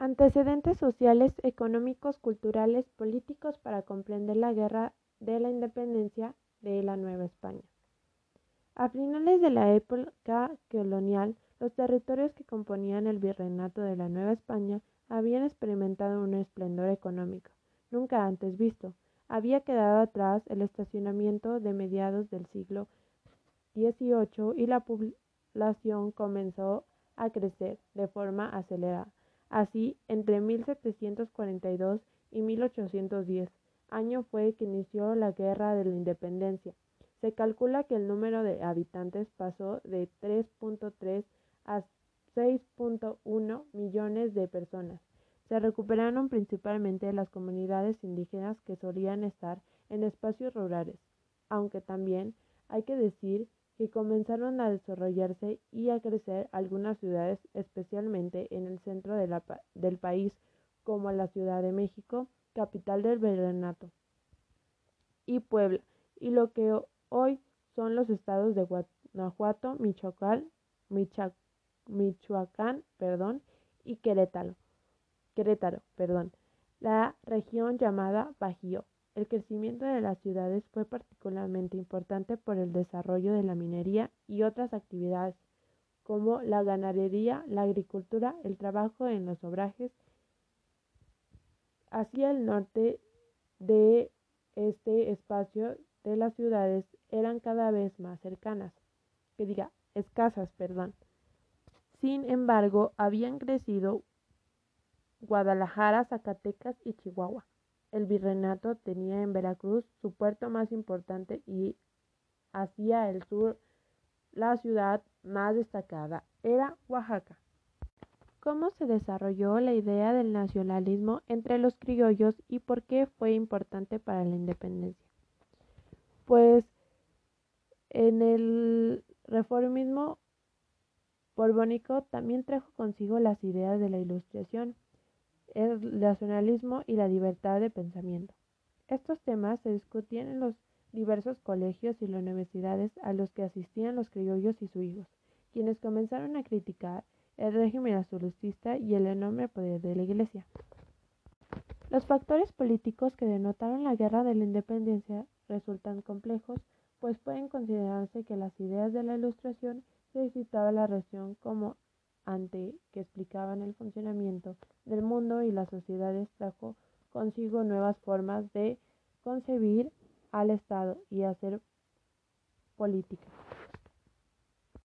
Antecedentes sociales, económicos, culturales, políticos para comprender la guerra de la independencia de la Nueva España. A finales de la época colonial, los territorios que componían el virreinato de la Nueva España habían experimentado un esplendor económico nunca antes visto. Había quedado atrás el estacionamiento de mediados del siglo XVIII y la población comenzó a crecer de forma acelerada. Así, entre 1742 y 1810, año fue que inició la Guerra de la Independencia. Se calcula que el número de habitantes pasó de 3.3 a 6.1 millones de personas. Se recuperaron principalmente las comunidades indígenas que solían estar en espacios rurales, aunque también hay que decir que comenzaron a desarrollarse y a crecer algunas ciudades, especialmente en el centro del país, como la Ciudad de México, capital del Virreinato, y Puebla, y lo que hoy son los estados de Guanajuato, Michoacán, Michoacán perdón, y Querétaro. Querétaro, perdón, la región llamada Bajío. El crecimiento de las ciudades fue particularmente importante por el desarrollo de la minería y otras actividades, como la ganadería, la agricultura, el trabajo en los obrajes. Hacia el norte de este espacio de las ciudades eran cada vez más cercanas, que diga, escasas, perdón. Sin embargo, habían crecido Guadalajara, Zacatecas y Chihuahua. El virreinato tenía en Veracruz su puerto más importante y hacia el sur la ciudad más destacada era Oaxaca. ¿Cómo se desarrolló la idea del nacionalismo entre los criollos y por qué fue importante para la independencia? Pues en el reformismo borbónico también trajo consigo las ideas de la ilustración el nacionalismo y la libertad de pensamiento. Estos temas se discutían en los diversos colegios y las universidades a los que asistían los criollos y sus hijos, quienes comenzaron a criticar el régimen absolutista y el enorme poder de la Iglesia. Los factores políticos que denotaron la guerra de la independencia resultan complejos, pues pueden considerarse que las ideas de la Ilustración se citaba la región como ante que explicaban el funcionamiento del mundo y las sociedades trajo consigo nuevas formas de concebir al Estado y hacer política.